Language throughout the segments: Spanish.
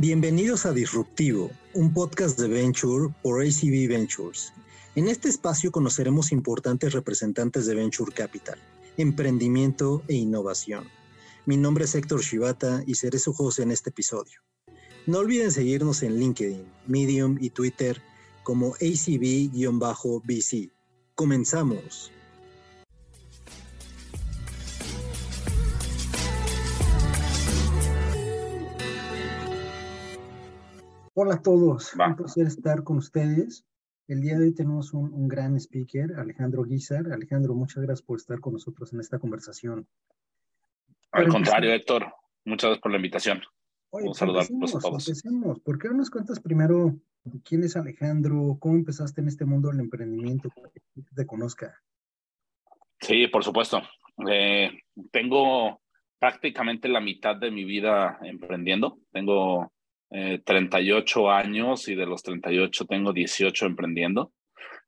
Bienvenidos a Disruptivo, un podcast de Venture por ACB Ventures. En este espacio conoceremos importantes representantes de Venture Capital, emprendimiento e innovación. Mi nombre es Héctor Shibata y seré su host en este episodio. No olviden seguirnos en LinkedIn, Medium y Twitter como ACB-BC. Comenzamos. Hola a todos, un placer estar con ustedes. El día de hoy tenemos un, gran speaker, Alejandro Guizar. Alejandro, muchas gracias por estar con nosotros en esta conversación. Al contrario, Héctor, muchas gracias por la invitación. Oye, un saludo a todos. Empecemos. ¿Por qué no nos cuentas primero quién es Alejandro? ¿Cómo empezaste en este mundo del emprendimiento? Para que te conozca. Sí, por supuesto. Eh, tengo prácticamente la mitad de mi vida emprendiendo. Tengo 38 eh, años y de los 38 tengo 18 emprendiendo.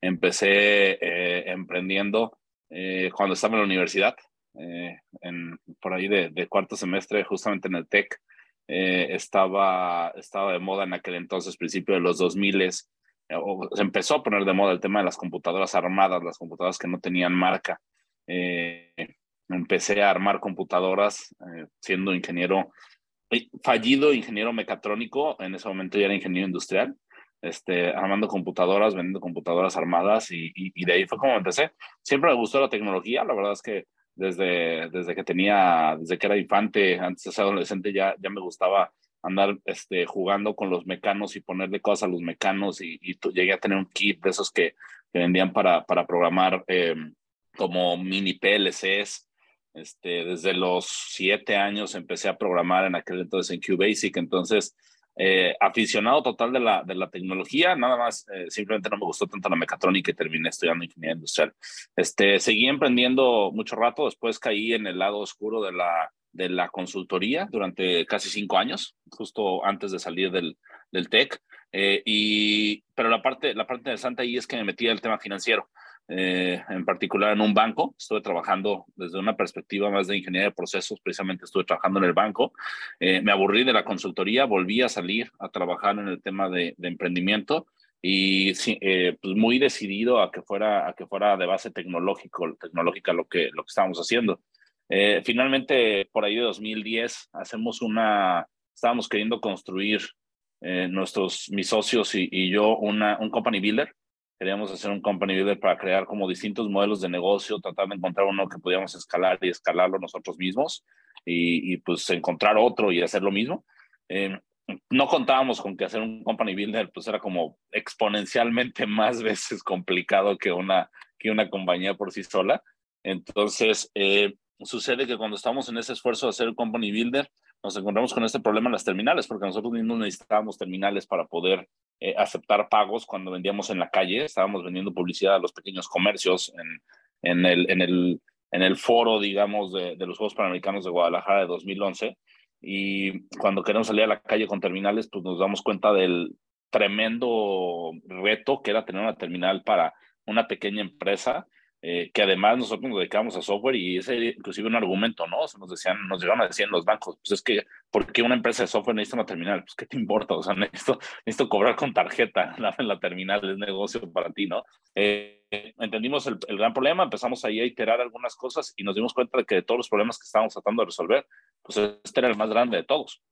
Empecé eh, emprendiendo eh, cuando estaba en la universidad, en, por ahí de, cuarto semestre, justamente en el TEC. estaba, estaba de moda en aquel entonces, principio de los 2000 se empezó a poner de moda el tema de las computadoras armadas, las computadoras que no tenían marca. empecé a armar computadoras siendo ingeniero fallido ingeniero mecatrónico, en ese momento ya era ingeniero industrial, este, armando computadoras, vendiendo computadoras armadas y, y, de ahí fue como empecé. Siempre me gustó la tecnología, la verdad es que desde, desde que tenía, desde que era infante, antes de ser adolescente, ya, ya me gustaba andar este, jugando con los mecanos y ponerle cosas a los mecanos y, y llegué a tener un kit de esos que, que vendían para, para programar eh, como mini PLCs este, desde los siete años empecé a programar en aquel entonces en QBasic, entonces eh, aficionado total de la, de la tecnología, nada más, eh, simplemente no me gustó tanto la mecatrónica y terminé estudiando ingeniería industrial. Este, seguí emprendiendo mucho rato, después caí en el lado oscuro de la, de la consultoría durante casi cinco años, justo antes de salir del, del TEC. Eh, y, pero la parte, la parte interesante ahí es que me metí el tema financiero. Eh, en particular en un banco. Estuve trabajando desde una perspectiva más de ingeniería de procesos, precisamente estuve trabajando en el banco. Eh, me aburrí de la consultoría, volví a salir a trabajar en el tema de, emprendimiento y eh, pues muy decidido a que fuera a que fuera de base tecnológico tecnológica lo que lo que estábamos haciendo finalmente por ahí de 2010 hacemos una estábamos queriendo construir nuestros mis socios y, y, yo una un company builder Queríamos hacer un company builder para crear como distintos modelos de negocio, tratar de encontrar uno que pudiéramos escalar y escalarlo nosotros mismos y, pues encontrar otro y hacer lo mismo. Eh, no contábamos con que hacer un company builder pues era como exponencialmente más veces complicado que una, que una compañía por sí sola. Entonces, eh, sucede que cuando estamos en ese esfuerzo de hacer un company builder, nos encontramos con este problema en las terminales, porque nosotros mismos necesitábamos terminales para poder eh, aceptar pagos cuando vendíamos en la calle. Estábamos vendiendo publicidad a los pequeños comercios en, en, el, en, el, en el foro, digamos, de, de los Juegos Panamericanos de Guadalajara de 2011. Y cuando queremos salir a la calle con terminales, pues nos damos cuenta del tremendo reto que era tener una terminal para una pequeña empresa eh, que además nosotros nos dedicamos a software y ese inclusive un argumento, ¿no? nos decían, nos llegaron a decir en los bancos, pues es que, ¿por qué una empresa de software necesita una terminal? Pues, ¿qué te importa? O sea, necesito, necesito cobrar con tarjeta, la, la terminal es negocio para ti, ¿no? Eh, entendimos el, el, gran problema, empezamos ahí a iterar algunas cosas y nos dimos cuenta de que de todos los problemas que estábamos tratando de resolver, pues este era el más grande de todos.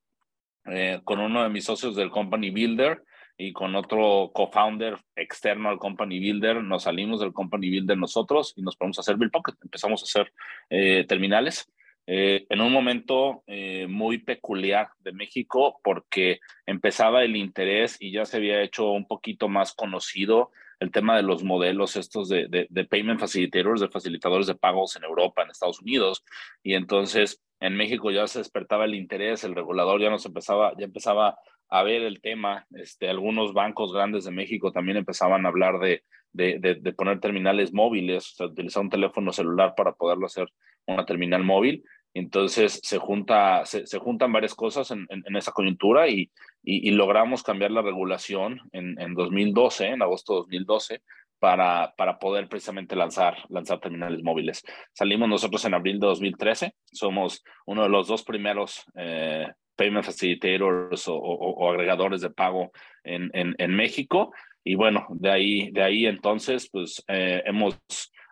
Eh, con uno de mis socios del Company Builder, y con otro co-founder externo al Company Builder, nos salimos del Company Builder nosotros y nos ponemos a hacer Bill Pocket. Empezamos a hacer eh, terminales eh, en un momento eh, muy peculiar de México porque empezaba el interés y ya se había hecho un poquito más conocido el tema de los modelos estos de, de, de payment facilitators, de facilitadores de pagos en Europa, en Estados Unidos. Y entonces en México ya se despertaba el interés, el regulador ya nos empezaba, ya empezaba a ver el tema. Este, algunos bancos grandes de México también empezaban a hablar de, de, poner terminales móviles, o sea, utilizar un teléfono celular para poderlo hacer una terminal móvil. Entonces se, junta, se, se juntan varias cosas en, en, esa coyuntura y, y, logramos cambiar la regulación en, en 2012, en agosto de 2012, para, para poder precisamente lanzar, lanzar terminales móviles. Salimos nosotros en abril de 2013, somos uno de los dos primeros eh, payment facilitators o, agregadores de pago en, México. Y bueno, de ahí, de ahí entonces, pues eh, hemos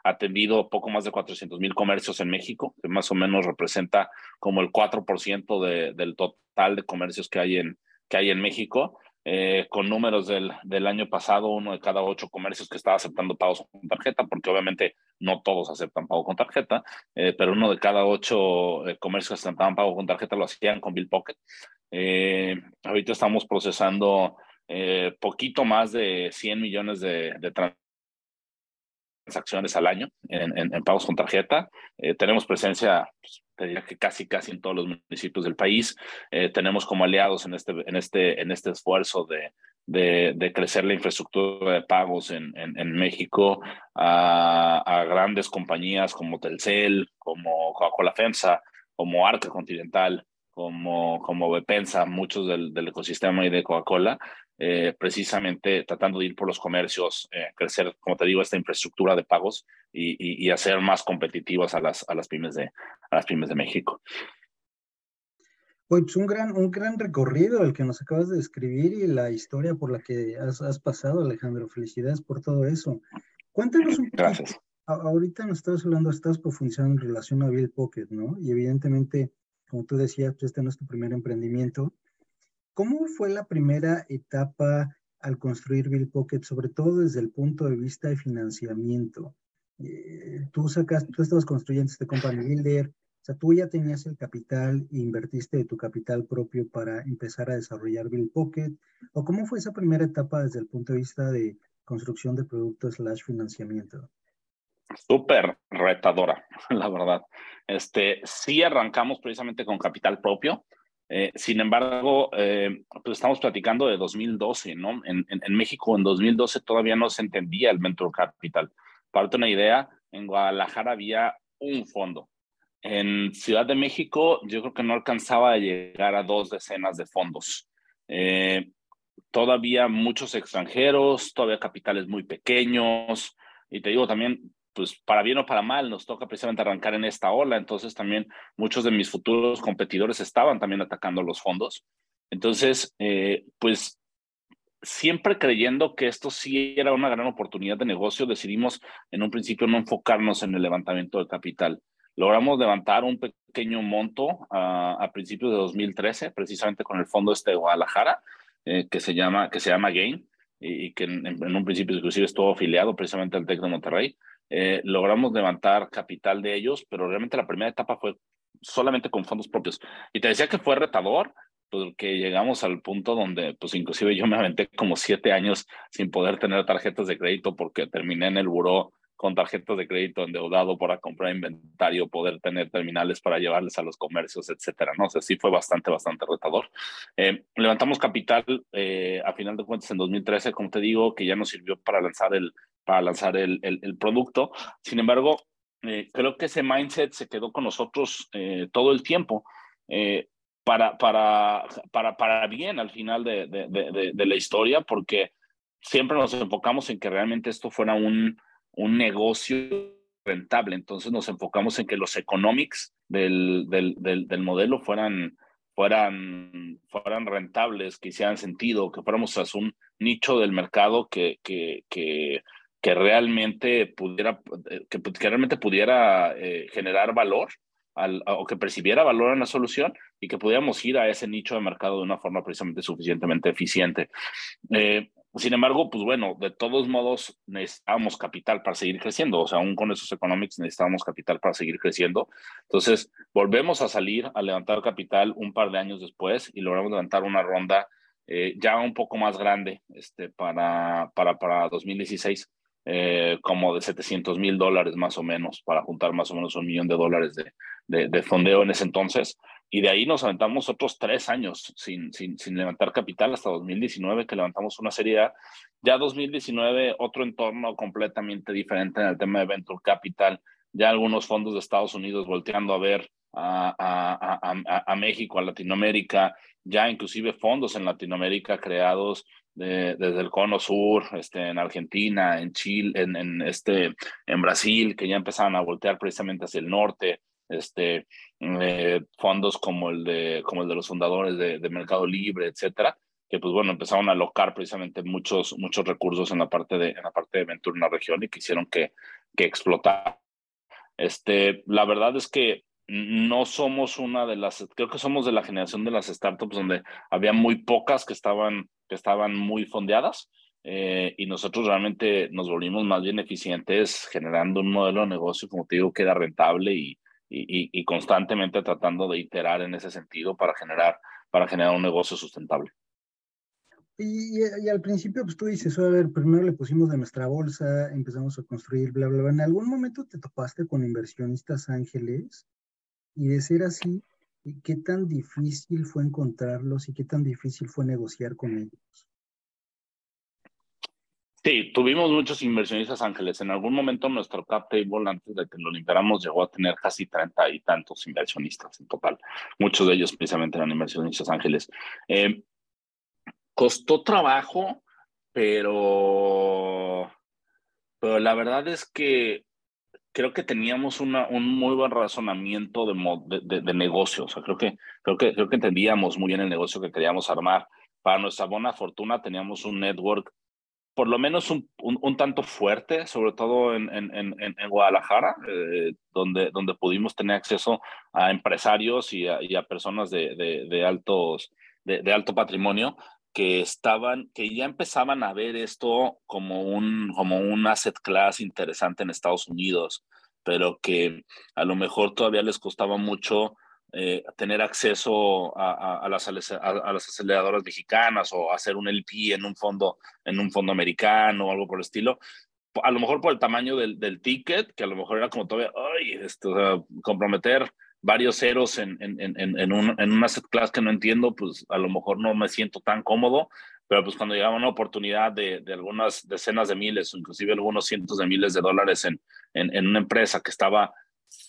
atendido poco más de 400 mil comercios en México, que más o menos representa como el 4% de, del total de comercios que hay en, que hay en México. Eh, con números del, del, año pasado, uno de cada ocho comercios que estaba aceptando pagos con tarjeta, porque obviamente no todos aceptan pago con tarjeta, eh, pero uno de cada ocho eh, comercios que aceptaban pago con tarjeta lo hacían con Bill Pocket. ahorita estamos procesando poquito más de 100 millones de, de transacciones al año en, en, pagos con tarjeta. tenemos presencia pues, te diría que casi casi en todos los municipios del país. Eh, tenemos como aliados en este, en este, en este esfuerzo de, de, crecer la infraestructura de pagos en, en, México a, a, grandes compañías como Telcel, como Coca-Cola FEMSA, como Arca Continental, como, como Bepensa, muchos del, del ecosistema y de Coca-Cola, eh, precisamente tratando de ir por los comercios, eh, crecer, como te digo, esta infraestructura de pagos y, y, hacer más competitivas a las, a las pymes de, a las pymes de México. Pues un gran, un gran recorrido el que nos acabas de describir y la historia por la que has, has pasado, Alejandro. Felicidades por todo eso. Cuéntanos un poco. Gracias. Ahorita nos estabas hablando, estás profundizando en relación a Bill Pocket, ¿no? Y evidentemente, como tú decías, pues este no es tu primer emprendimiento. ¿Cómo fue la primera etapa al construir Bill Pocket, sobre todo desde el punto de vista de financiamiento? Eh, tú sacas, tú estabas construyendo este company builder, sea, tú ya tenías el capital e invertiste de tu capital propio para empezar a desarrollar Bill Pocket, o cómo fue esa primera etapa desde el punto de vista de construcción de productos slash financiamiento? Súper retadora, la verdad. Este, sí arrancamos precisamente con capital propio. Eh, sin embargo, eh, pues estamos platicando de 2012, ¿no? En, en, México en 2012 todavía no se entendía el Venture Capital. Para una idea, en Guadalajara había un fondo. En Ciudad de México yo creo que no alcanzaba a llegar a dos decenas de fondos. Eh, todavía muchos extranjeros, todavía capitales muy pequeños. Y te digo también, pues para bien o para mal, nos toca precisamente arrancar en esta ola. Entonces también muchos de mis futuros competidores estaban también atacando los fondos. Entonces, eh, pues siempre creyendo que esto sí era una gran oportunidad de negocio, decidimos en un principio no enfocarnos en el levantamiento de capital. Logramos levantar un pequeño monto a principios de 2013, precisamente con el fondo este de Guadalajara, eh, que, se llama, que se llama Gain, y, que en, en, un principio inclusive estuvo afiliado precisamente al TEC de Monterrey. Eh, logramos levantar capital de ellos, pero realmente la primera etapa fue solamente con fondos propios. Y te decía que fue retador, porque llegamos al punto donde, pues inclusive yo me aventé como siete años sin poder tener tarjetas de crédito porque terminé en el buró con tarjetas de crédito endeudado para comprar inventario, poder tener terminales para llevarles a los comercios, etcétera, ¿no? O sea, sí fue bastante, bastante retador. Eh, levantamos capital eh, a final de cuentas en 2013, como te digo, que ya nos sirvió para lanzar el, para lanzar el, el, producto. Sin embargo, eh, creo que ese mindset se quedó con nosotros eh, todo el tiempo. Eh, para, para, para, para bien al final de, de, de, la historia, porque siempre nos enfocamos en que realmente esto fuera un, un negocio rentable. Entonces nos enfocamos en que los economics del, del, del, modelo fueran, fueran, fueran rentables, que hicieran sentido, que fuéramos a un nicho del mercado que, que, que que realmente pudiera, eh, que, realmente pudiera eh, generar valor al, o que percibiera valor en la solución y que pudiéramos ir a ese nicho de mercado de una forma precisamente suficientemente eficiente. Eh, sin embargo, pues bueno, de todos modos necesitábamos capital para seguir creciendo, o sea, aún con esos economics necesitábamos capital para seguir creciendo. Entonces, volvemos a salir a levantar capital un par de años después y logramos levantar una ronda ya un poco más grande este, para, para, para 2016 eh, como de 700 mil dólares más o menos, para juntar más o menos un millón de dólares de, de, fondeo en ese entonces. Y de ahí nos aventamos otros tres años sin, sin, sin, levantar capital hasta 2019, que levantamos una serie Ya 2019, otro entorno completamente diferente en el tema de Venture Capital. Ya algunos fondos de Estados Unidos volteando a ver a, a, a, a México, a Latinoamérica, ya inclusive fondos en Latinoamérica creados desde el cono sur, este, en Argentina, en Chile, en, en, este, en Brasil, que ya empezaban a voltear precisamente hacia el norte. este, eh, fondos como el, de, como el de los fundadores de, Mercado Libre, etcétera, que pues bueno, empezaron a alocar precisamente muchos, muchos recursos en la parte de, en la parte de Ventura en la región y quisieron que, que explotara. Este, la verdad es que no somos una de las, creo que somos de la generación de las startups donde había muy pocas que estaban, que estaban muy fondeadas eh, y nosotros realmente nos volvimos más bien eficientes generando un modelo de negocio, como te digo, que era rentable y, y, constantemente tratando de iterar en ese sentido para generar, para generar un negocio sustentable. Y, y, al principio, pues tú dices, a ver, primero le pusimos de nuestra bolsa, empezamos a construir, bla, bla, bla. ¿En algún momento te topaste con inversionistas ángeles y de ser así, ¿qué tan difícil fue encontrarlos y qué tan difícil fue negociar con ellos? Sí, tuvimos muchos inversionistas ángeles. En algún momento nuestro cap table, antes de que lo limpiáramos, llegó a tener casi 30 y tantos inversionistas en total. Muchos de ellos precisamente eran inversionistas ángeles. Eh, costó trabajo, pero, pero la verdad es que creo que teníamos una, un muy buen razonamiento de, de, de, negocio. O sea, creo que, creo, que, creo que entendíamos muy bien el negocio que queríamos armar. Para nuestra buena fortuna teníamos un network por lo menos un, un, tanto fuerte, sobre todo en, en, en, en Guadalajara, eh, donde, donde pudimos tener acceso a empresarios y a, personas de, de, de altos, de, de, alto patrimonio que estaban, que ya empezaban a ver esto como un, como un asset class interesante en Estados Unidos, pero que a lo mejor todavía les costaba mucho eh, tener acceso a, a, las, a, las, aceleradoras mexicanas o hacer un LP en un fondo, en un fondo americano o algo por el estilo. A lo mejor por el tamaño del, del ticket, que a lo mejor era como todavía, ay, esto, comprometer varios ceros en, en, en, en, un, en una asset class que no entiendo, pues a lo mejor no me siento tan cómodo, pero pues cuando llegaba una oportunidad de, de algunas decenas de miles o inclusive algunos cientos de miles de dólares en, en, en una empresa que estaba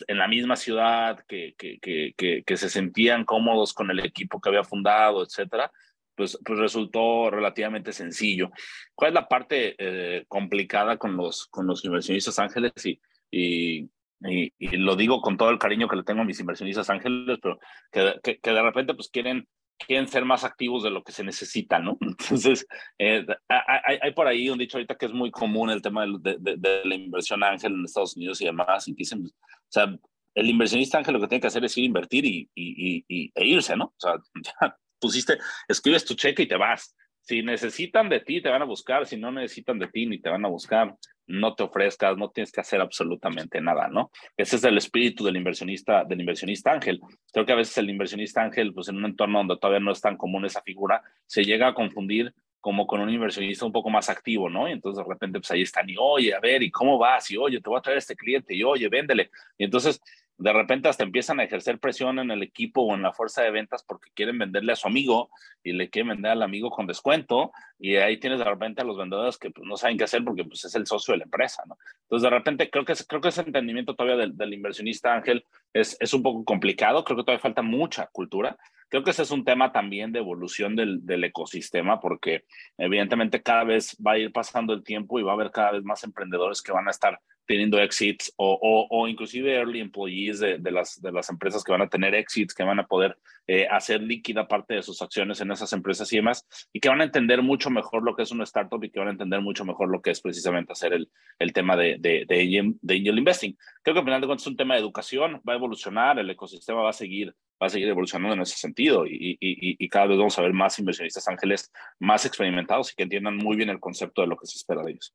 en la misma ciudad, que, que, que, que, se sentían cómodos con el equipo que había fundado, etcétera, pues, pues resultó relativamente sencillo. ¿Cuál es la parte eh, complicada con los, con los inversionistas ángeles? Y, y, y, lo digo con todo el cariño que le tengo a mis inversionistas ángeles, pero que, de repente pues quieren, quieren ser más activos de lo que se necesita, ¿no? Entonces, eh, hay, hay, por ahí un dicho ahorita que es muy común el tema de, de, de, la inversión ángel en Estados Unidos y demás, y dicen, o sea, el inversionista ángel lo que tiene que hacer es ir a invertir y, y, y, e irse, ¿no? O sea, ya pusiste, escribes tu cheque y te vas. Si necesitan de ti, te van a buscar. Si no necesitan de ti, ni te van a buscar. No te ofrezcas, no tienes que hacer absolutamente nada, ¿no? Ese es el espíritu del inversionista, del inversionista ángel. Creo que a veces el inversionista ángel, pues en un entorno donde todavía no es tan común esa figura, se llega a confundir como con un inversionista un poco más activo, ¿no? Y entonces de repente, pues ahí están, y oye, a ver, ¿y cómo vas? Y oye, te voy a traer este cliente, y oye, véndele. Y entonces de repente hasta empiezan a ejercer presión en el equipo o en la fuerza de ventas porque quieren venderle a su amigo y le quieren vender al amigo con descuento y ahí tienes de repente a los vendedores que pues, no saben qué hacer porque pues, es el socio de la empresa, ¿no? Entonces de repente creo que, creo que ese entendimiento todavía del, del inversionista Ángel es, es un poco complicado, creo que todavía falta mucha cultura. Creo que ese es un tema también de evolución del, del ecosistema porque evidentemente cada vez va a ir pasando el tiempo y va a haber cada vez más emprendedores que van a estar teniendo exits o, o, o inclusive early employees de, de, las, de las empresas que van a tener exits, que van a poder eh, hacer líquida parte de sus acciones en esas empresas y demás, y que van a entender mucho mejor lo que es una startup y que van a entender mucho mejor lo que es precisamente hacer el, el tema de, de, angel, investing. Creo que al final de cuentas es un tema de educación, va a evolucionar, el ecosistema va a seguir va a seguir evolucionando en ese sentido y, y, y, cada vez vamos a ver más inversionistas ángeles más experimentados y que entiendan muy bien el concepto de lo que se espera de ellos.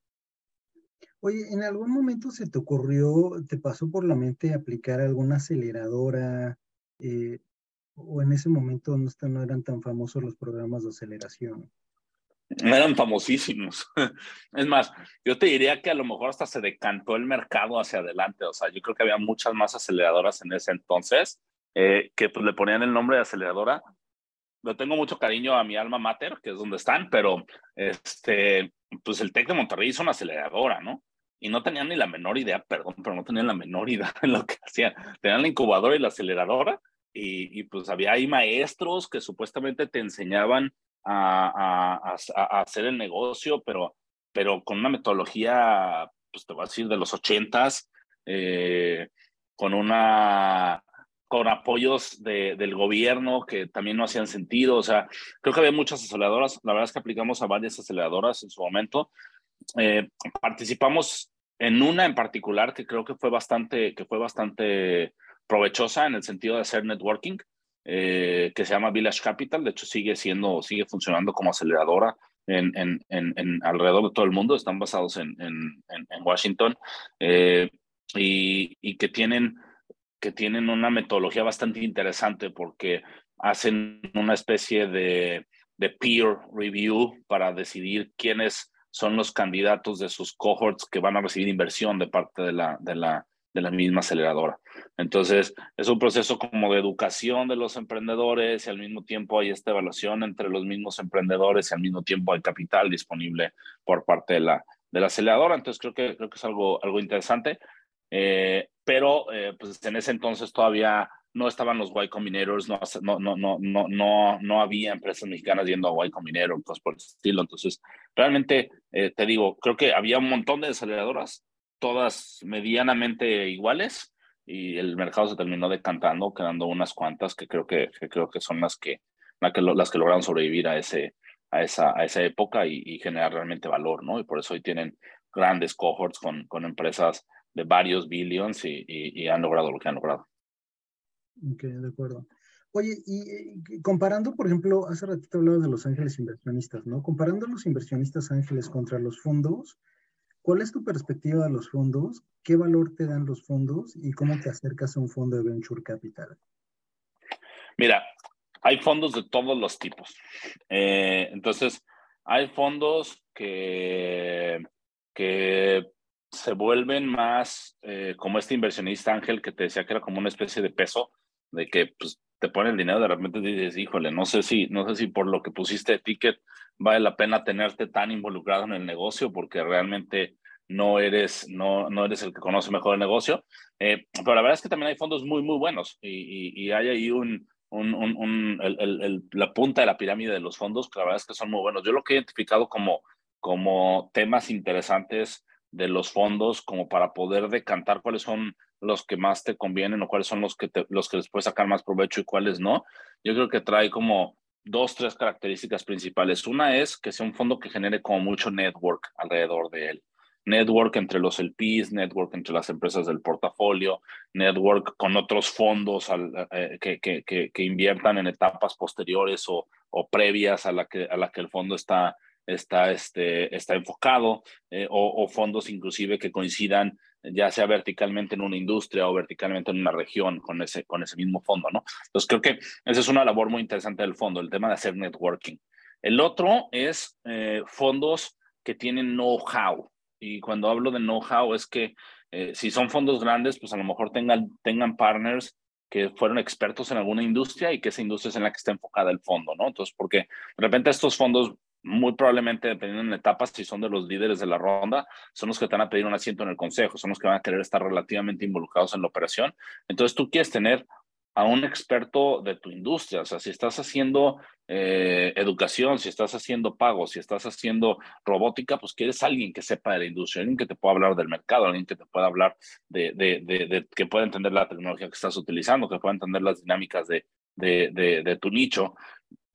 Oye, ¿en algún momento se te ocurrió, te pasó por la mente aplicar alguna aceleradora? Eh, ¿O en ese momento no, no eran tan famosos los programas de aceleración? Eran famosísimos. Es más, yo te diría que a lo mejor hasta se decantó el mercado hacia adelante. O sea, yo creo que había muchas más aceleradoras en ese entonces eh, que pues le ponían el nombre de aceleradora. Yo tengo mucho cariño a mi alma mater, que es donde están, pero este, pues el TEC de Monterrey es una aceleradora, ¿no? Y no tenían ni la menor idea, perdón, pero no tenían la menor idea de lo que hacían. Tenían la incubadora y la aceleradora y, y pues había ahí maestros que supuestamente te enseñaban a, a, a, hacer el negocio, pero, pero con una metodología, pues te voy a decir, de los ochentas, eh, con una con apoyos de, del gobierno que también no hacían sentido. O sea, creo que había muchas aceleradoras. La verdad es que aplicamos a varias aceleradoras en su momento. Eh, participamos en una en particular que creo que fue bastante, que fue bastante provechosa en el sentido de hacer networking, eh, que se llama Village Capital. De hecho, sigue siendo, sigue funcionando como aceleradora en, en, en, alrededor de todo el mundo. Están basados en, Washington eh, y, y que tienen que tienen una metodología bastante interesante porque hacen una especie de, peer review para decidir quiénes son los candidatos de sus cohorts que van a recibir inversión de parte de la, de la, de la misma aceleradora. Entonces, es un proceso como de educación de los emprendedores y al mismo tiempo hay esta evaluación entre los mismos emprendedores y al mismo tiempo hay capital disponible por parte de la, de la aceleradora. Entonces, creo que, creo que es algo, algo interesante. Eh, pero eh, pues en ese entonces todavía no estaban los Y Combinators, no, no, no, no, no, no había empresas mexicanas yendo a Y Combinator, cosas por el estilo. Entonces, realmente, eh, te digo, creo que había un montón de aceleradoras, todas medianamente iguales, y el mercado se terminó decantando, quedando unas cuantas que creo que, creo que son las que, que, las que lograron sobrevivir a, ese, a, esa, a esa época y, y generar realmente valor, ¿no? Y por eso hoy tienen grandes cohorts con, con empresas de varios billions y, y, han logrado lo que han logrado. Ok, de acuerdo. Oye, y, comparando, por ejemplo, hace ratito hablabas de los ángeles inversionistas, ¿no? Comparando los inversionistas ángeles contra los fondos, ¿cuál es tu perspectiva de los fondos? ¿Qué valor te dan los fondos y cómo te acercas a un fondo de venture capital? Mira, hay fondos de todos los tipos. Eh, entonces, hay fondos que, que se vuelven más eh, como este inversionista Ángel que te decía que era como una especie de peso, de que pues, te pone el dinero, de repente dices, híjole, no sé si, no sé si por lo que pusiste de ticket vale la pena tenerte tan involucrado en el negocio, porque realmente no eres, no, no eres el que conoce mejor el negocio. Eh, pero la verdad es que también hay fondos muy, muy buenos y, hay ahí un, un, un, el, el, la punta de la pirámide de los fondos que la verdad es que son muy buenos. Yo lo que he identificado como, como temas interesantes de los fondos como para poder decantar cuáles son los que más te convienen o cuáles son los que, los que les puedes sacar más provecho y cuáles no. Yo creo que trae como dos, tres características principales. Una es que sea un fondo que genere como mucho network alrededor de él. Network entre los LPs, network entre las empresas del portafolio, network con otros fondos eh, que, que, que, que, inviertan en etapas posteriores o, o previas a la, que, a la que el fondo está está, este, está enfocado, eh, o, fondos inclusive que coincidan ya sea verticalmente en una industria o verticalmente en una región con ese, con ese mismo fondo, ¿no? Entonces creo que esa es una labor muy interesante del fondo, el tema de hacer networking. El otro es eh, fondos que tienen know-how. Y cuando hablo de know-how es que eh, si son fondos grandes, pues a lo mejor tengan, tengan partners que fueron expertos en alguna industria y que esa industria es en la que está enfocada el fondo, ¿no? Entonces, porque de repente estos fondos muy probablemente, dependiendo en etapas, si son de los líderes de la ronda, son los que te van a pedir un asiento en el consejo, son los que van a querer estar relativamente involucrados en la operación. Entonces, tú quieres tener a un experto de tu industria, o sea, si estás haciendo eh, educación, si estás haciendo pagos, si estás haciendo robótica, pues quieres alguien que sepa de la industria, alguien que te pueda hablar del mercado, alguien que te pueda hablar de, de, de, que pueda entender la tecnología que estás utilizando, que pueda entender las dinámicas de, de, de, de, tu nicho.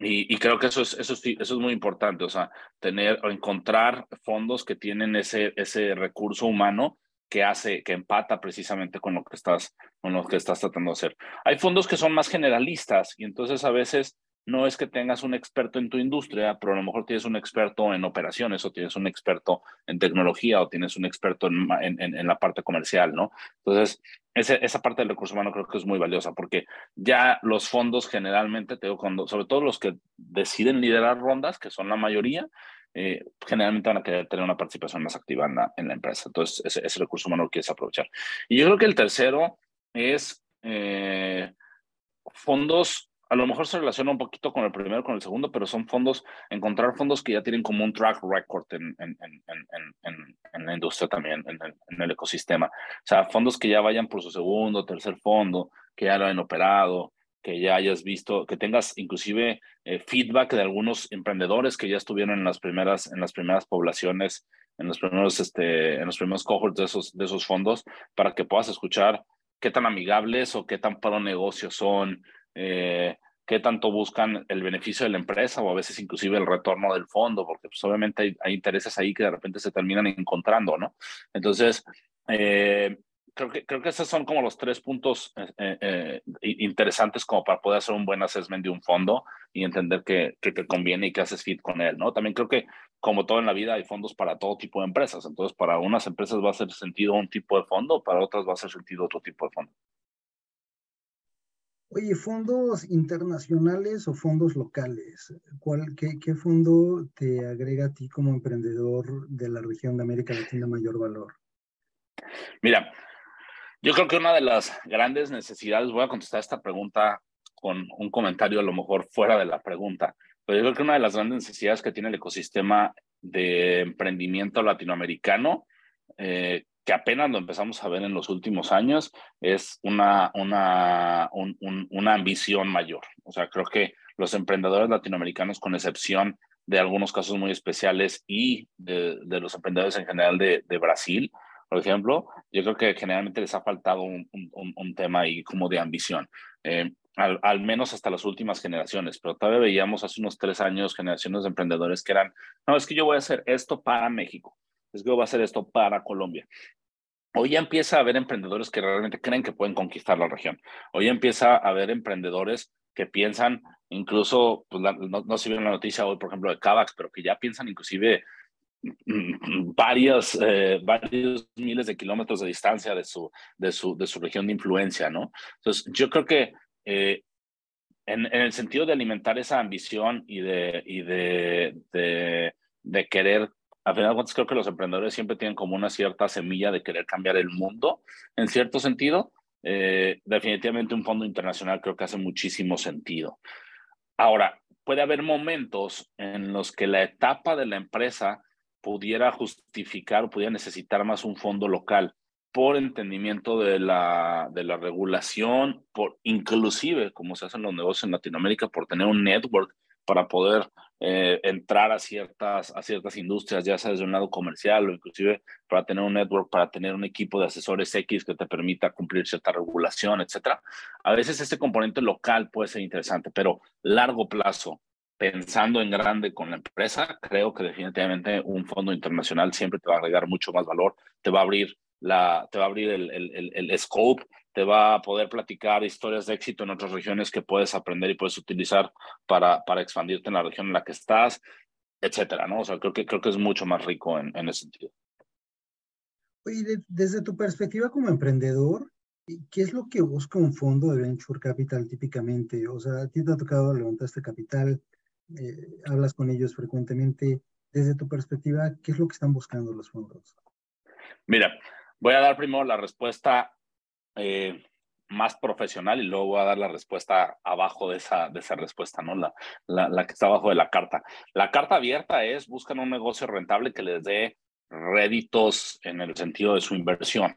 Y, creo que eso es, eso, es, eso es muy importante, o sea, tener o encontrar fondos que tienen ese, ese recurso humano que hace, que empata precisamente con lo que estás, con lo que estás tratando de hacer. Hay fondos que son más generalistas y entonces a veces no es que tengas un experto en tu industria, pero a lo mejor tienes un experto en operaciones o tienes un experto en tecnología o tienes un experto en, en, en la parte comercial, ¿no? Entonces, esa parte del recurso humano creo que es muy valiosa porque ya los fondos generalmente, te digo, cuando, sobre todo los que deciden liderar rondas, que son la mayoría, eh, generalmente van a querer tener una participación más activa en la, en la empresa. Entonces, ese, ese, recurso humano lo quieres aprovechar. Y yo creo que el tercero es eh, fondos a lo mejor se relaciona un poquito con el primero, con el segundo, pero son fondos, encontrar fondos que ya tienen como un track record en, en, en, en la industria también, en el, ecosistema. O sea, fondos que ya vayan por su segundo, tercer fondo, que ya lo hayan operado, que ya hayas visto, que tengas inclusive eh, feedback de algunos emprendedores que ya estuvieron en las primeras, en las primeras poblaciones, en los primeros, este, en los primeros cohorts de esos, de esos fondos, para que puedas escuchar qué tan amigables o qué tan pro negocio son, eh, qué tanto buscan el beneficio de la empresa o a veces inclusive el retorno del fondo, porque pues, obviamente hay, intereses ahí que de repente se terminan encontrando, ¿no? Entonces, eh, creo, que, creo que esos son como los tres puntos eh, interesantes como para poder hacer un buen assessment de un fondo y entender que, que te conviene y que haces fit con él, ¿no? También creo que como todo en la vida, hay fondos para todo tipo de empresas. Entonces, para unas empresas va a hacer sentido un tipo de fondo, para otras va a hacer sentido otro tipo de fondo. Oye, ¿fondos internacionales o fondos locales? ¿Cuál, qué, qué, fondo te agrega a ti como emprendedor de la región de América Latina mayor valor? Mira, yo creo que una de las grandes necesidades, voy a contestar esta pregunta con un comentario a lo mejor fuera de la pregunta. Pero yo creo que una de las grandes necesidades que tiene el ecosistema de emprendimiento latinoamericano, eh, que apenas lo empezamos a ver en los últimos años, es una, una, una ambición mayor. O sea, creo que los emprendedores latinoamericanos, con excepción de algunos casos muy especiales y de, los emprendedores en general de, de, Brasil, por ejemplo, yo creo que generalmente les ha faltado un, tema ahí como de ambición. Eh, al, menos hasta las últimas generaciones, pero todavía veíamos hace unos tres años generaciones de emprendedores que eran, no, es que yo voy a hacer esto para México, es que yo voy a hacer esto para Colombia. Hoy ya empieza a haber emprendedores que realmente creen que pueden conquistar la región. Hoy ya empieza a haber emprendedores que piensan, incluso, pues no, no se vio la noticia hoy, por ejemplo, de Kavax, pero que ya piensan inclusive varios, eh, varios miles de kilómetros de distancia de su, de, su, de su región de influencia, ¿no? Entonces, yo creo que eh, en, el sentido de alimentar esa ambición y de, y de, de, querer, al final de cuentas creo que los emprendedores siempre tienen como una cierta semilla de querer cambiar el mundo, en cierto sentido. Eh, definitivamente un fondo internacional creo que hace muchísimo sentido. Ahora, puede haber momentos en los que la etapa de la empresa pudiera justificar o pudiera necesitar más un fondo local por entendimiento de la, de la regulación, por inclusive, como se hacen los negocios en Latinoamérica, por tener un network para poder eh, entrar a ciertas, a ciertas industrias, ya sea desde un lado comercial o inclusive para tener un network, para tener un equipo de asesores X que te permita cumplir cierta regulación, etcétera. A veces este componente local puede ser interesante, pero largo plazo, pensando en grande con la empresa, creo que definitivamente un fondo internacional siempre te va a agregar mucho más valor, te va a abrir la, te va a abrir el, el, el, scope, te va a poder platicar historias de éxito en otras regiones que puedes aprender y puedes utilizar para, para expandirte en la región en la que estás, etcétera, ¿no? O sea, creo que, creo que es mucho más rico en, en ese sentido. Oye, desde tu perspectiva como emprendedor, ¿qué es lo que busca un fondo de venture capital típicamente? O sea, a ti te ha tocado levantar este capital, eh, hablas con ellos frecuentemente. Desde tu perspectiva, ¿qué es lo que están buscando los fondos? Mira, Voy a dar primero la respuesta eh, más profesional y luego voy a dar la respuesta abajo de esa, de esa respuesta, ¿no? La, la, la, que está abajo de la carta. La carta abierta es buscan un negocio rentable que les dé réditos en el sentido de su inversión.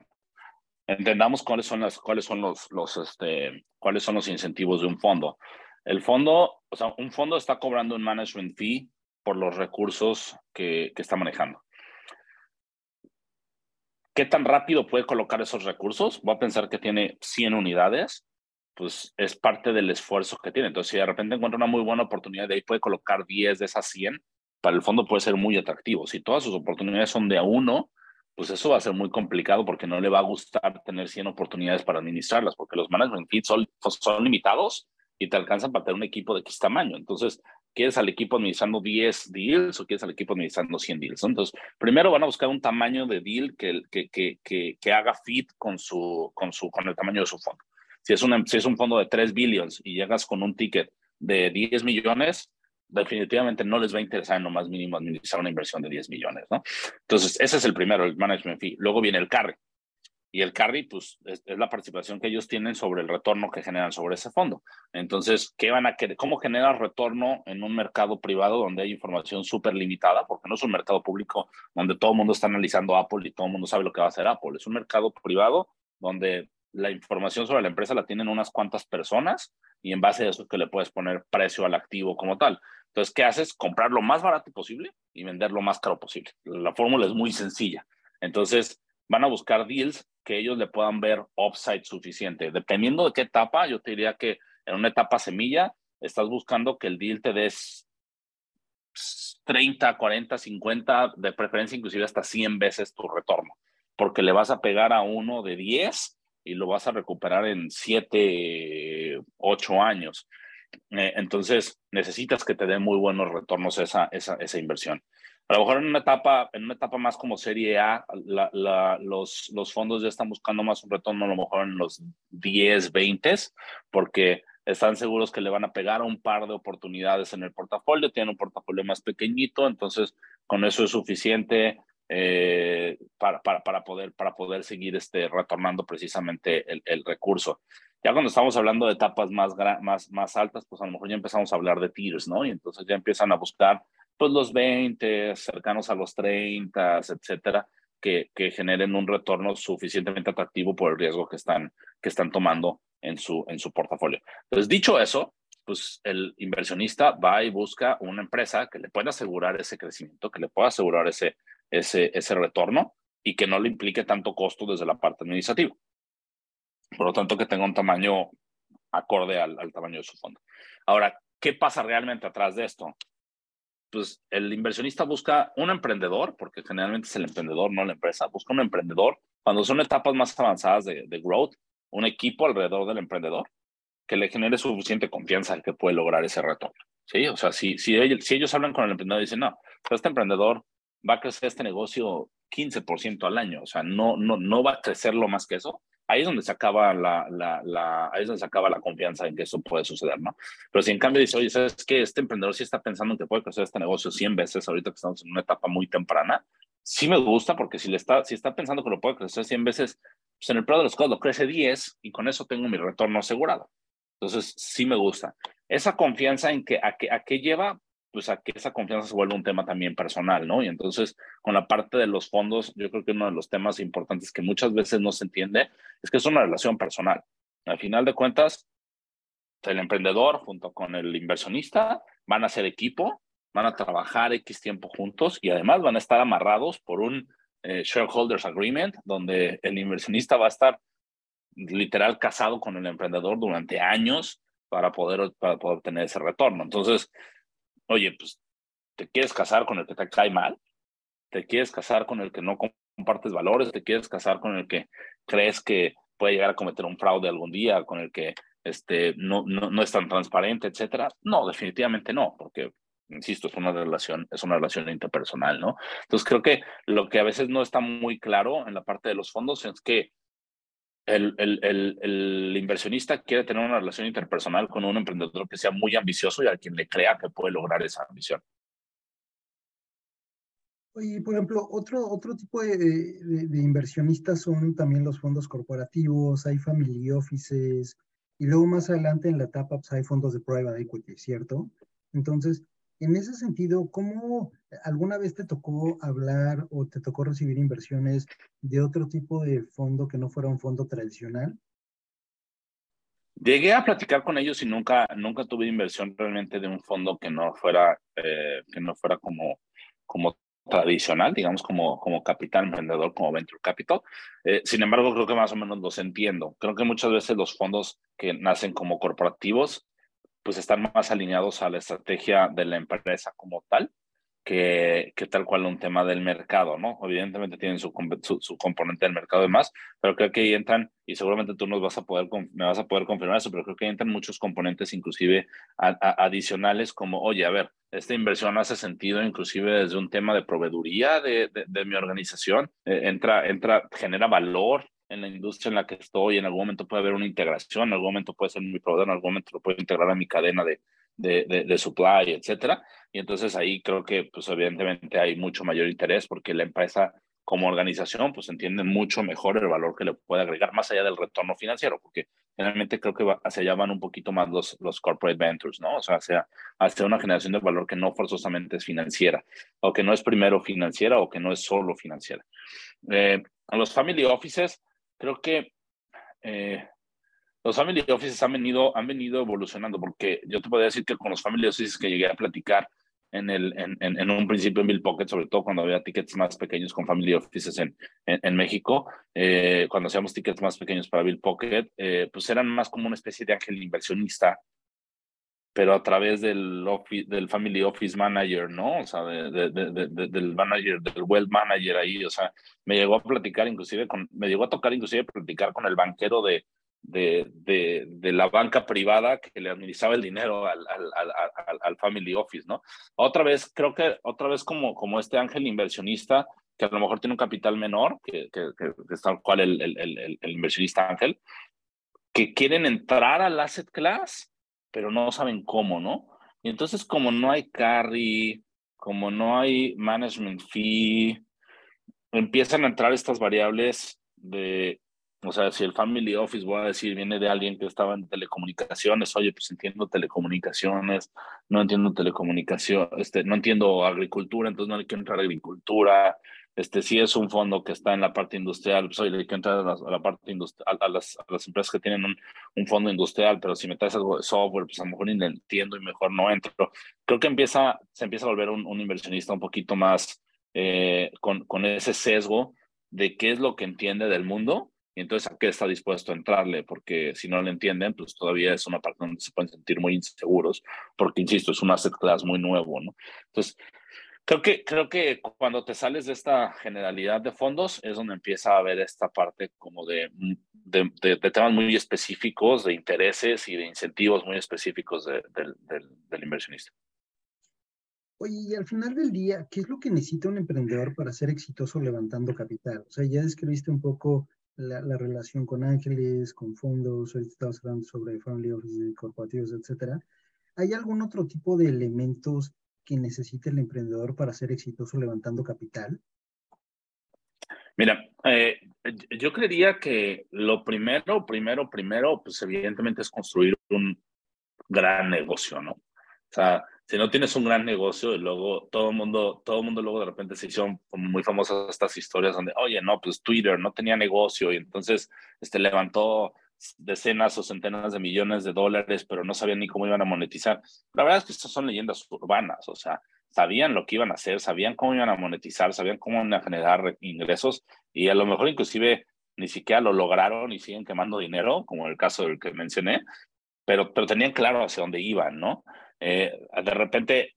Entendamos cuáles son, las, cuáles son los, los, este, cuáles son los incentivos de un fondo. El fondo, o sea, un fondo está cobrando un management fee por los recursos que, que está manejando. ¿Qué tan rápido puede colocar esos recursos? Voy a pensar que tiene 100 unidades, pues es parte del esfuerzo que tiene. Entonces, si de repente encuentra una muy buena oportunidad, de ahí puede colocar 10 de esas 100, para el fondo puede ser muy atractivo. Si todas sus oportunidades son de a uno, pues eso va a ser muy complicado porque no le va a gustar tener 100 oportunidades para administrarlas, porque los management fees son, son limitados y te alcanzan para tener un equipo de X tamaño. Entonces, ¿Quieres al equipo administrando 10 deals o quieres al equipo administrando 100 deals? Entonces, primero van a buscar un tamaño de deal que, que, que, que, haga fit con, su, con, su, con el tamaño de su fondo. Si es, una, si es un fondo de 3 billions y llegas con un ticket de 10 millones, definitivamente no les va a interesar en lo más mínimo administrar una inversión de 10 millones, ¿no? Entonces, ese es el primero, el management fee. Luego viene el carry. Y el carry, pues, es, la participación que ellos tienen sobre el retorno que generan sobre ese fondo. Entonces, ¿qué van a querer? ¿Cómo generar retorno en un mercado privado donde hay información súper limitada? Porque no es un mercado público donde todo el mundo está analizando Apple y todo el mundo sabe lo que va a hacer Apple. Es un mercado privado donde la información sobre la empresa la tienen unas cuantas personas y en base a eso que le puedes poner precio al activo como tal. Entonces, ¿qué haces? Comprar lo más barato posible y vender lo más caro posible. La fórmula es muy sencilla. Entonces, van a buscar deals que ellos le puedan ver upside suficiente. Dependiendo de qué etapa, yo te diría que en una etapa semilla, estás buscando que el deal te des 30, 40, 50, de preferencia inclusive hasta 100 veces tu retorno, porque le vas a pegar a uno de 10 y lo vas a recuperar en 7, 8 años. Eh, entonces, necesitas que te den muy buenos retornos esa, esa, esa inversión. A lo mejor en una etapa, en una etapa más como Serie A, los, los fondos ya están buscando más un retorno a lo mejor en los 10, 20, porque están seguros que le van a pegar un par de oportunidades en el portafolio, tienen un portafolio más pequeñito, entonces con eso es suficiente eh, para, para, para, poder, para poder seguir este, retornando precisamente el, el, recurso. Ya cuando estamos hablando de etapas más, más, más altas, pues a lo mejor ya empezamos a hablar de tiers, ¿no? Y entonces ya empiezan a buscar pues los 20, cercanos a los 30, etcétera, que, que generen un retorno suficientemente atractivo por el riesgo que están, que están tomando en su, en su portafolio. Entonces, dicho eso, pues el inversionista va y busca una empresa que le pueda asegurar ese crecimiento, que le pueda asegurar ese, ese, ese retorno y que no le implique tanto costo desde la parte administrativa. Por lo tanto, que tenga un tamaño acorde al, al tamaño de su fondo. Ahora, ¿qué pasa realmente atrás de esto? Pues el inversionista busca un emprendedor, porque generalmente es el emprendedor, no la empresa, busca un emprendedor cuando son etapas más avanzadas de, growth, un equipo alrededor del emprendedor que le genere suficiente confianza que puede lograr ese retorno. ¿sí? O sea, si, si, ellos, hablan con el emprendedor y dicen, no, este emprendedor va a crecer este negocio 15% al año, o sea, no, no, no va a crecer lo más que eso, ahí es donde se acaba la, la, la, ahí es donde se acaba la confianza en que eso puede suceder, ¿no? Pero si en cambio dice, oye, ¿sabes qué? Este emprendedor sí está pensando en que puede crecer este negocio 100 veces ahorita que estamos en una etapa muy temprana, sí me gusta porque si, le está, si está pensando que lo puede crecer 100 veces, pues en el peor de los casos lo crece 10 y con eso tengo mi retorno asegurado. Entonces, sí me gusta. Esa confianza en que a, qué, a qué lleva, pues a que esa confianza se vuelva un tema también personal, ¿no? Y entonces, con la parte de los fondos, yo creo que uno de los temas importantes que muchas veces no se entiende es que es una relación personal. Al final de cuentas, el emprendedor junto con el inversionista van a ser equipo, van a trabajar X tiempo juntos y además van a estar amarrados por un eh, shareholders agreement, donde el inversionista va a estar literal casado con el emprendedor durante años para poder, para poder tener ese retorno. Entonces, oye, pues, ¿te quieres casar con el que te cae mal? ¿Te quieres casar con el que no compartes valores? ¿Te quieres casar con el que crees que puede llegar a cometer un fraude algún día? ¿Con el que este, no, no, no es tan transparente, etcétera? No, definitivamente no, porque insisto, es una relación, es una relación interpersonal, ¿no? Entonces creo que lo que a veces no está muy claro en la parte de los fondos es que el, el, el, el, inversionista quiere tener una relación interpersonal con un emprendedor que sea muy ambicioso y a quien le crea que puede lograr esa ambición. Y por ejemplo, otro, otro tipo de, de, de, inversionistas son también los fondos corporativos, hay family offices, y luego más adelante en la etapa pues, hay fondos de private equity, ¿cierto? Entonces, en ese sentido, ¿cómo alguna vez te tocó hablar o te tocó recibir inversiones de otro tipo de fondo que no fuera un fondo tradicional? Llegué a platicar con ellos y nunca, nunca tuve inversión realmente de un fondo que no fuera, eh, que no fuera como, como tradicional, digamos, como, como capital emprendedor, como venture capital. Eh, sin embargo, creo que más o menos los entiendo. Creo que muchas veces los fondos que nacen como corporativos pues están más alineados a la estrategia de la empresa como tal que, que tal cual un tema del mercado, ¿no? Evidentemente tienen su, su, componente del mercado y demás, pero creo que ahí entran, y seguramente tú nos vas a poder, me vas a poder confirmar eso, pero creo que ahí entran muchos componentes inclusive adicionales como, oye, a ver, esta inversión hace sentido inclusive desde un tema de proveeduría de, de, de mi organización, eh, entra, entra, genera valor en la industria en la que estoy, en algún momento puede haber una integración, en algún momento puede ser mi proveedor, en algún momento lo puedo integrar a mi cadena de, de, de, de, supply, etcétera. Y entonces ahí creo que, pues evidentemente hay mucho mayor interés porque la empresa como organización, pues entiende mucho mejor el valor que le puede agregar más allá del retorno financiero, porque generalmente creo que hacia allá van un poquito más los, los corporate ventures, ¿no? O sea, hacia, hacia una generación de valor que no forzosamente es financiera, o que no es primero financiera, o que no es solo financiera. Eh, los family offices, creo que eh, los family offices han venido, han venido evolucionando, porque yo te podría decir que con los family offices que llegué a platicar, en, el, en, en, un principio en Bill Pocket, sobre todo cuando había tickets más pequeños con Family Offices en, en, México, eh, cuando hacíamos tickets más pequeños para Bill Pocket, eh, pues eran más como una especie de ángel inversionista, pero a través del, del Family Office Manager, ¿no? O sea, de, de, del manager, del Wealth Manager ahí, o sea, me llegó a platicar inclusive con, me llegó a tocar inclusive platicar con el banquero de, de, de, de, la banca privada que le administraba el dinero al, al, al, family office, ¿no? Otra vez, creo que otra vez como, como este ángel inversionista que a lo mejor tiene un capital menor, que, que, que, es tal cual el, el, el, el, inversionista ángel, que quieren entrar al asset class, pero no saben cómo, ¿no? Y entonces como no hay carry, como no hay management fee, empiezan a entrar estas variables de o sea, si el family office, voy a decir, viene de alguien que estaba en telecomunicaciones, oye, pues entiendo telecomunicaciones, no entiendo telecomunicación, este, no entiendo agricultura, entonces no le quiero entrar a agricultura. Este, si es un fondo que está en la parte industrial, pues oye, le quiero entrar a la, parte industrial, a, las, a, las, empresas que tienen un, un, fondo industrial, pero si me traes algo de software, pues a lo mejor ni le entiendo y mejor no entro. Creo que empieza, se empieza a volver un, un inversionista un poquito más eh, con, con ese sesgo de qué es lo que entiende del mundo y entonces, ¿a qué está dispuesto a entrarle? Porque si no lo entienden, pues todavía es una parte donde se pueden sentir muy inseguros, porque, insisto, es un asset class muy nuevo, ¿no? Entonces, creo que, creo que cuando te sales de esta generalidad de fondos es donde empieza a haber esta parte como de, de, temas muy específicos, de intereses y de incentivos muy específicos del, inversionista. Oye, y al final del día, ¿qué es lo que necesita un emprendedor para ser exitoso levantando capital? O sea, ya describiste un poco la, relación con ángeles, con fondos, ahorita estamos hablando sobre family offices corporativos, etcétera. ¿Hay algún otro tipo de elementos que necesite el emprendedor para ser exitoso levantando capital? Mira, eh, yo creería que lo primero, primero, primero, pues evidentemente es construir un gran negocio, ¿no? O sea, si no tienes un gran negocio y luego todo el mundo, todo el mundo luego de repente se hicieron muy famosas estas historias donde, oye, no, pues Twitter no tenía negocio y entonces este, levantó decenas o centenas de millones de dólares, pero no sabían ni cómo iban a monetizar. La verdad es que estas son leyendas urbanas, o sea, sabían lo que iban a hacer, sabían cómo iban a monetizar, sabían cómo iban a generar ingresos y a lo mejor inclusive ni siquiera lo lograron y siguen quemando dinero, como el caso del que mencioné, pero, pero tenían claro hacia dónde iban, ¿no? Eh, de repente,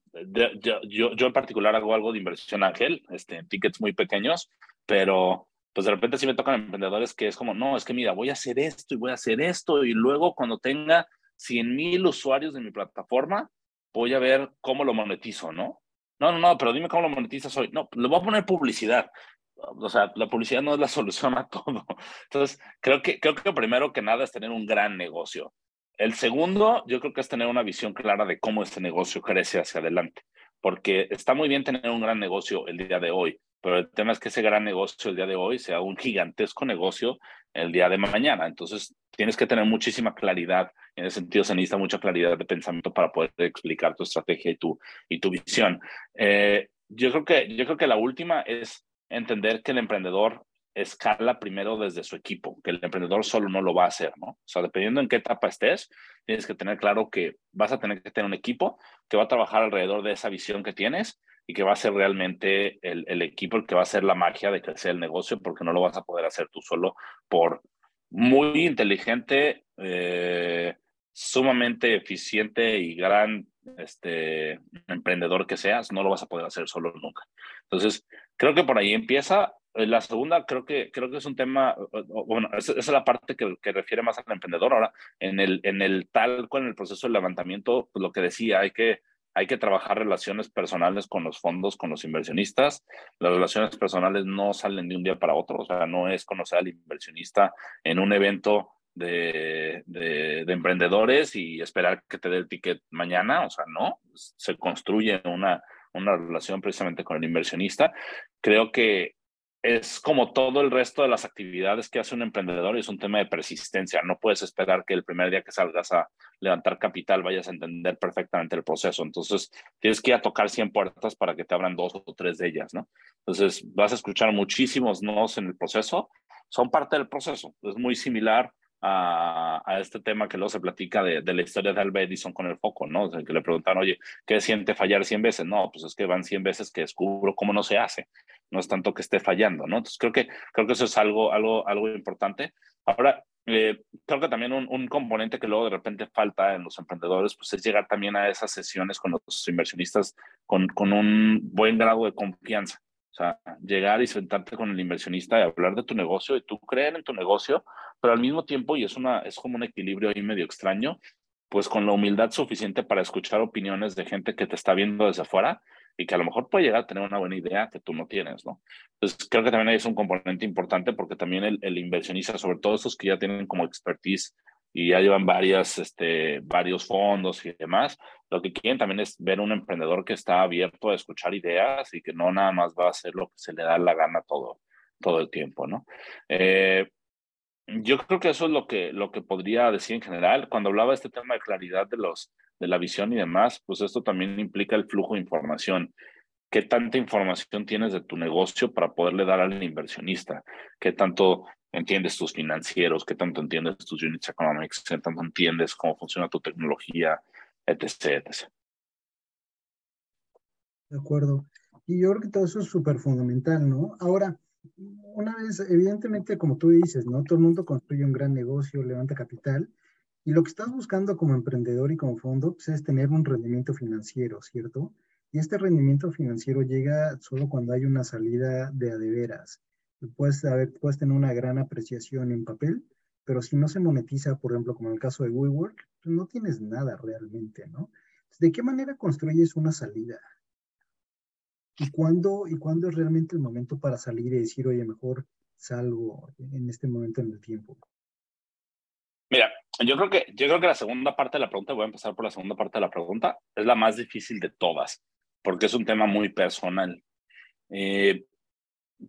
yo, yo, en particular hago algo de inversión ángel, este, en tickets muy pequeños, pero pues de repente sí me tocan emprendedores que es como, no, es que mira, voy a hacer esto y voy a hacer esto y luego cuando tenga 100 mil usuarios de mi plataforma, voy a ver cómo lo monetizo, ¿no? No, no, no, pero dime cómo lo monetizas hoy. No, le voy a poner publicidad. O sea, la publicidad no es la solución a todo. Entonces, creo que, creo que primero que nada es tener un gran negocio. El segundo, yo creo que es tener una visión clara de cómo este negocio crece hacia adelante, porque está muy bien tener un gran negocio el día de hoy, pero el tema es que ese gran negocio el día de hoy sea un gigantesco negocio el día de mañana. Entonces, tienes que tener muchísima claridad. En ese sentido, se necesita mucha claridad de pensamiento para poder explicar tu estrategia y tu, y tu visión. Eh, yo, creo que, yo creo que la última es entender que el emprendedor escala primero desde su equipo, que el emprendedor solo no lo va a hacer, ¿no? O sea, dependiendo en qué etapa estés, tienes que tener claro que vas a tener que tener un equipo que va a trabajar alrededor de esa visión que tienes y que va a ser realmente el, el equipo el que va a hacer la magia de crecer el negocio, porque no lo vas a poder hacer tú solo por muy inteligente, eh, sumamente eficiente y gran este, emprendedor que seas, no lo vas a poder hacer solo nunca. Entonces, creo que por ahí empieza eh, la segunda creo que, creo que es un tema, bueno, esa, es la parte que, que, refiere más al emprendedor. Ahora, en el, en el tal en el proceso de levantamiento, pues lo que decía, hay que, hay que trabajar relaciones personales con los fondos, con los inversionistas. Las relaciones personales no salen de un día para otro, o sea, no es conocer al inversionista en un evento de, de, de, emprendedores y esperar que te dé el ticket mañana, o sea, no, se construye una relación precisamente con el inversionista. Creo que es como todo el resto de las actividades que hace un emprendedor y es un tema de persistencia. No puedes esperar que el primer día que salgas a levantar capital vayas a entender perfectamente el proceso. Entonces, tienes que ir a tocar 100 puertas para que te abran dos o tres de ellas, ¿no? Entonces, vas a escuchar muchísimos nos en el proceso. Son parte del proceso. Es muy similar a, este tema que luego se platica de, la historia de Alba Edison con el foco, ¿no? O que le preguntan, oye, ¿qué siente fallar 100 veces? No, pues es que van 100 veces que descubro cómo no se hace. No es tanto que esté fallando, ¿no? Entonces creo que, creo que eso es algo, algo, algo importante. Ahora, eh, creo que también un, un, componente que luego de repente falta en los emprendedores, pues es llegar también a esas sesiones con los inversionistas con, con un buen grado de confianza. Sea, llegar y sentarte con el inversionista y hablar de tu negocio y tú creer en tu negocio, pero al mismo tiempo, y es, una, es como un equilibrio ahí medio extraño, pues con la humildad suficiente para escuchar opiniones de gente que te está viendo desde afuera y que a lo mejor puede llegar a tener una buena idea que tú no tienes, ¿no? Entonces, creo que también ahí es un componente importante porque también el, el inversionista, sobre todo esos que ya tienen como expertise y ya llevan varias, este, varios fondos y demás, lo que quieren también es ver un emprendedor que está abierto a escuchar ideas y que no nada más va a hacer lo que se le da la gana todo, todo el tiempo, ¿no? Eh, yo creo que eso es lo que, lo que podría decir en general. Cuando hablaba de este tema de claridad de, los, de la visión y demás, pues esto también implica el flujo de información. ¿Qué tanta información tienes de tu negocio para poderle dar al inversionista? ¿Qué tanto entiendes tus financieros, qué tanto entiendes tus units economics, qué tanto entiendes cómo funciona tu tecnología, etc. De acuerdo. Y yo creo que todo eso es súper fundamental, ¿no? Ahora, una vez, evidentemente, como tú dices, ¿no? Todo el mundo construye un gran negocio, levanta capital, y lo que estás buscando como emprendedor y como fondo pues, es tener un rendimiento financiero, ¿cierto? Y este rendimiento financiero llega solo cuando hay una salida de a puedes, puedes tener una gran apreciación en papel, pero si no se monetiza, por ejemplo, como en el caso de WeWork, pues no tienes nada realmente, ¿no? ¿De qué manera construyes una salida? ¿Y cuándo, ¿Y cuándo es realmente el momento para salir y decir, oye, mejor salgo en este momento en el tiempo? Mira, yo creo que yo creo que la segunda parte de la pregunta, voy a empezar por la segunda parte de la pregunta, es la más difícil de todas, porque es un tema muy personal. Eh,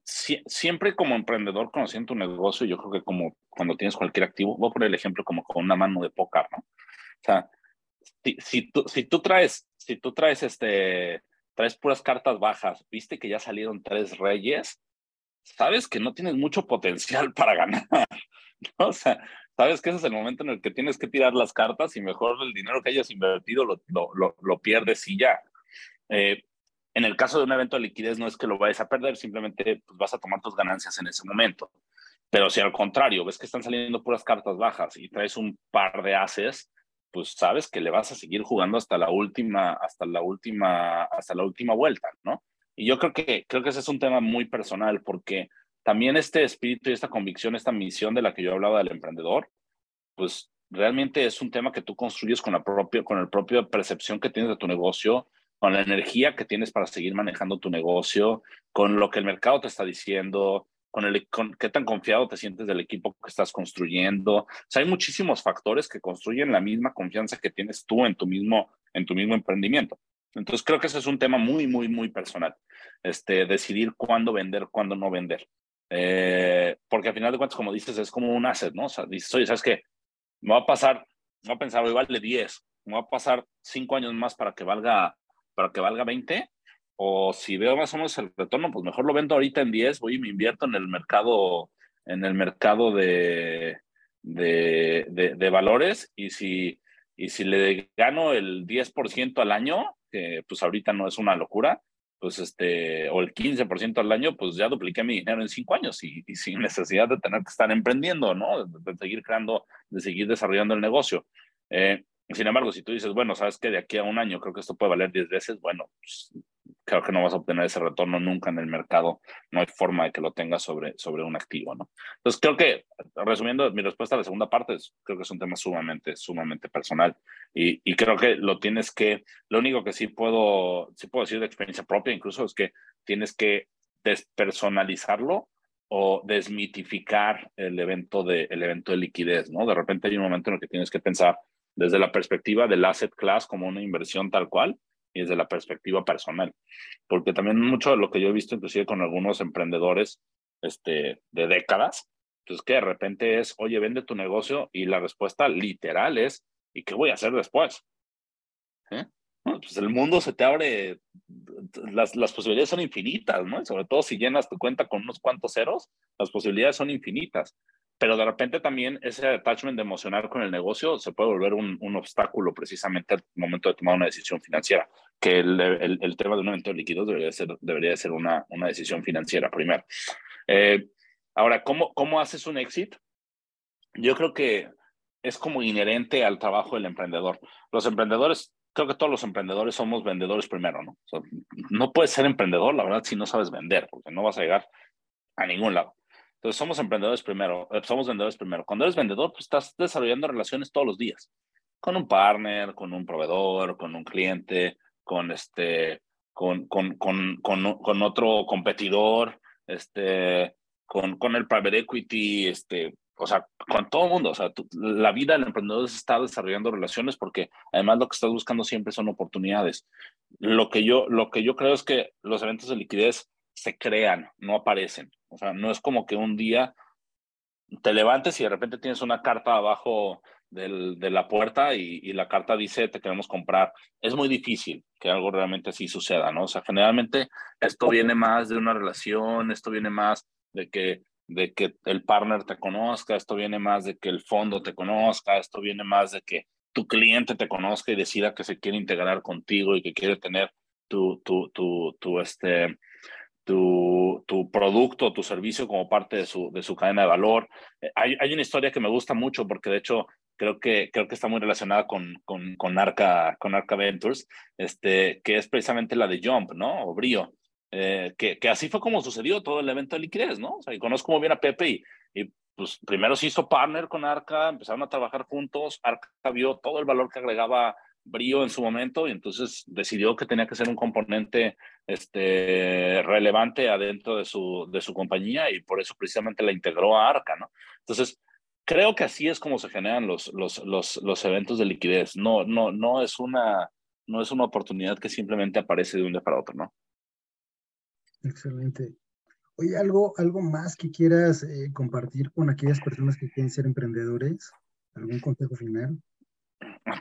siempre como emprendedor conociendo tu negocio, yo creo que como cuando tienes cualquier activo, voy a poner el ejemplo como con una mano de póker, ¿no? O sea, si, si, tú, si tú traes, si tú traes este, traes puras cartas bajas, viste que ya salieron tres reyes, sabes que no tienes mucho potencial para ganar, ¿no? O sea, sabes que ese es el momento en el que tienes que tirar las cartas y mejor el dinero que hayas invertido lo, lo, lo, lo pierdes y ya. Eh, en el caso de un evento de liquidez no es que lo vayas a perder, simplemente pues, vas a tomar tus ganancias en ese momento. Pero si al contrario ves que están saliendo puras cartas bajas y traes un par de haces, pues sabes que le vas a seguir jugando hasta la última, hasta la última, hasta la última vuelta, ¿no? Y yo creo que, creo que ese es un tema muy personal porque también este espíritu y esta convicción, esta misión de la que yo hablaba del emprendedor, pues realmente es un tema que tú construyes con la propia, con la propia percepción que tienes de tu negocio, con la energía que tienes para seguir manejando tu negocio, con lo que el mercado te está diciendo, con, el, con qué tan confiado te sientes del equipo que estás construyendo. O sea, hay muchísimos factores que construyen la misma confianza que tienes tú en tu mismo, en tu mismo emprendimiento. Entonces, creo que ese es un tema muy, muy, muy personal. Este, decidir cuándo vender, cuándo no vender. Eh, porque al final de cuentas, como dices, es como un asset, ¿no? O sea, dices, oye, ¿sabes qué? Me va a pasar, me va a pensar, igual de 10, me va a pasar 5 años más para que valga para que valga 20, o si veo más o menos el retorno, pues mejor lo vendo ahorita en 10, voy y me invierto en el mercado, en el mercado de, de, de, valores, y si, y si le gano el 10% al año, que pues ahorita no es una locura, pues este, o el 15% al año, pues ya dupliqué mi dinero en cinco años y, sin necesidad de tener que estar emprendiendo, ¿no? De, seguir creando, de seguir desarrollando el negocio. Eh, sin embargo, si tú dices, bueno, sabes que de aquí a un año creo que esto puede valer 10 veces, bueno, pues, creo que no vas a obtener ese retorno nunca en el mercado. No hay forma de que lo tengas sobre, sobre un activo, ¿no? Entonces, creo que, resumiendo mi respuesta a la segunda parte, es, creo que es un tema sumamente, sumamente personal. Y, y, creo que lo tienes que, lo único que sí puedo, sí puedo decir de experiencia propia incluso es que tienes que despersonalizarlo o desmitificar el evento de, el evento de liquidez, ¿no? De repente hay un momento en el que tienes que pensar, desde la perspectiva del asset class como una inversión tal cual y desde la perspectiva personal. Porque también mucho de lo que yo he visto inclusive con algunos emprendedores este, de décadas, pues que de repente es, oye, vende tu negocio y la respuesta literal es, ¿y qué voy a hacer después? ¿Eh? pues el mundo se te abre, las, las posibilidades son infinitas, ¿no? sobre todo si llenas tu cuenta con unos cuantos ceros, las posibilidades son infinitas. Pero de repente también ese attachment emocional con el negocio se puede volver un, un obstáculo precisamente al momento de tomar una decisión financiera, que el, el, tema de un evento de líquidos debería ser, debería ser una, una decisión financiera primero. Eh, ahora, ¿cómo, ¿cómo haces un exit? Yo creo que es como inherente al trabajo del emprendedor. Los emprendedores, creo que todos los emprendedores somos vendedores primero, ¿no? no puedes ser emprendedor, la verdad, si no sabes vender, porque no vas a llegar a ningún lado. Entonces, somos emprendedores primero, eh, somos vendedores primero. Cuando eres vendedor, pues estás desarrollando relaciones todos los días, con un partner, con un proveedor, con un cliente, con este, con, con, con, con, otro competidor, este, con, con el private equity, este, o sea, con todo el mundo, o sea, la vida del emprendedor es estar desarrollando relaciones porque además lo que estás buscando siempre son oportunidades. Lo que yo, lo que yo creo es que los eventos de liquidez se crean, no aparecen. O sea, no es como que un día te levantes y de repente tienes una carta abajo del, de la puerta y, y, la carta dice te queremos comprar. Es muy difícil que algo realmente así suceda, ¿no? O sea, generalmente esto viene más de una relación, esto viene más de que de que el partner te conozca, esto viene más de que el fondo te conozca, esto viene más de que tu cliente te conozca y decida que se quiere integrar contigo y que quiere tener tu, tu, tu, este, tu, tu producto, tu servicio como parte de su, de su cadena de valor. Eh, hay, hay una historia que me gusta mucho porque de hecho creo que, creo que está muy relacionada con, con, con, Arca, con Arca Ventures, este, que es precisamente la de Jump, ¿no? O Brío. Eh, que, que, así fue como sucedió todo el evento de liquidez, ¿no? O sea, y conozco muy bien a Pepe y, y, pues primero se hizo partner con Arca, empezaron a trabajar juntos, Arca vio todo el valor que agregaba Brío en su momento y entonces decidió que tenía que ser un componente este, relevante adentro de su, de su compañía y por eso precisamente la integró a Arca, ¿no? Entonces, creo que así es como se generan los, los, los, los eventos de liquidez. No, no, no, es una, no es una oportunidad que simplemente aparece de un día para otro, ¿no? Excelente. Oye, ¿algo, algo más que quieras eh, compartir con aquellas personas que quieren ser emprendedores? ¿Algún consejo final?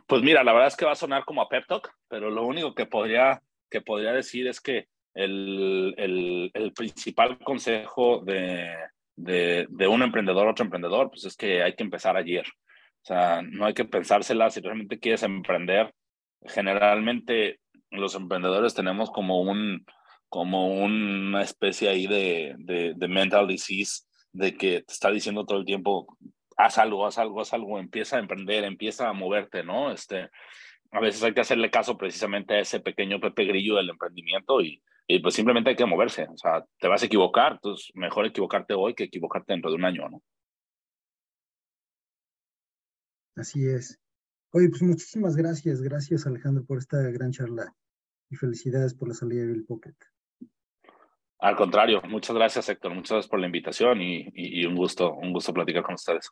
Pues mira, la verdad es que va a sonar como a pep talk, pero lo único que podría, que podría decir es que el, el, principal consejo de, de, de, un emprendedor a otro emprendedor, pues es que hay que empezar ayer. O sea, no hay que pensársela si realmente quieres emprender. Generalmente los emprendedores tenemos como un, como una especie ahí de, de, de, mental disease, de que te está diciendo todo el tiempo, haz algo, haz algo, haz algo, empieza a emprender, empieza a moverte, ¿no? Este, a veces hay que hacerle caso precisamente a ese pequeño Pepe Grillo del emprendimiento y, y pues simplemente hay que moverse, o sea, te vas a equivocar, entonces mejor equivocarte hoy que equivocarte dentro de un año, ¿no? Así es. Oye, pues muchísimas gracias, gracias Alejandro por esta gran charla y felicidades por la salida de Bill Pocket. Al contrario, muchas gracias Héctor, muchas gracias por la invitación y, un gusto, un gusto platicar con ustedes.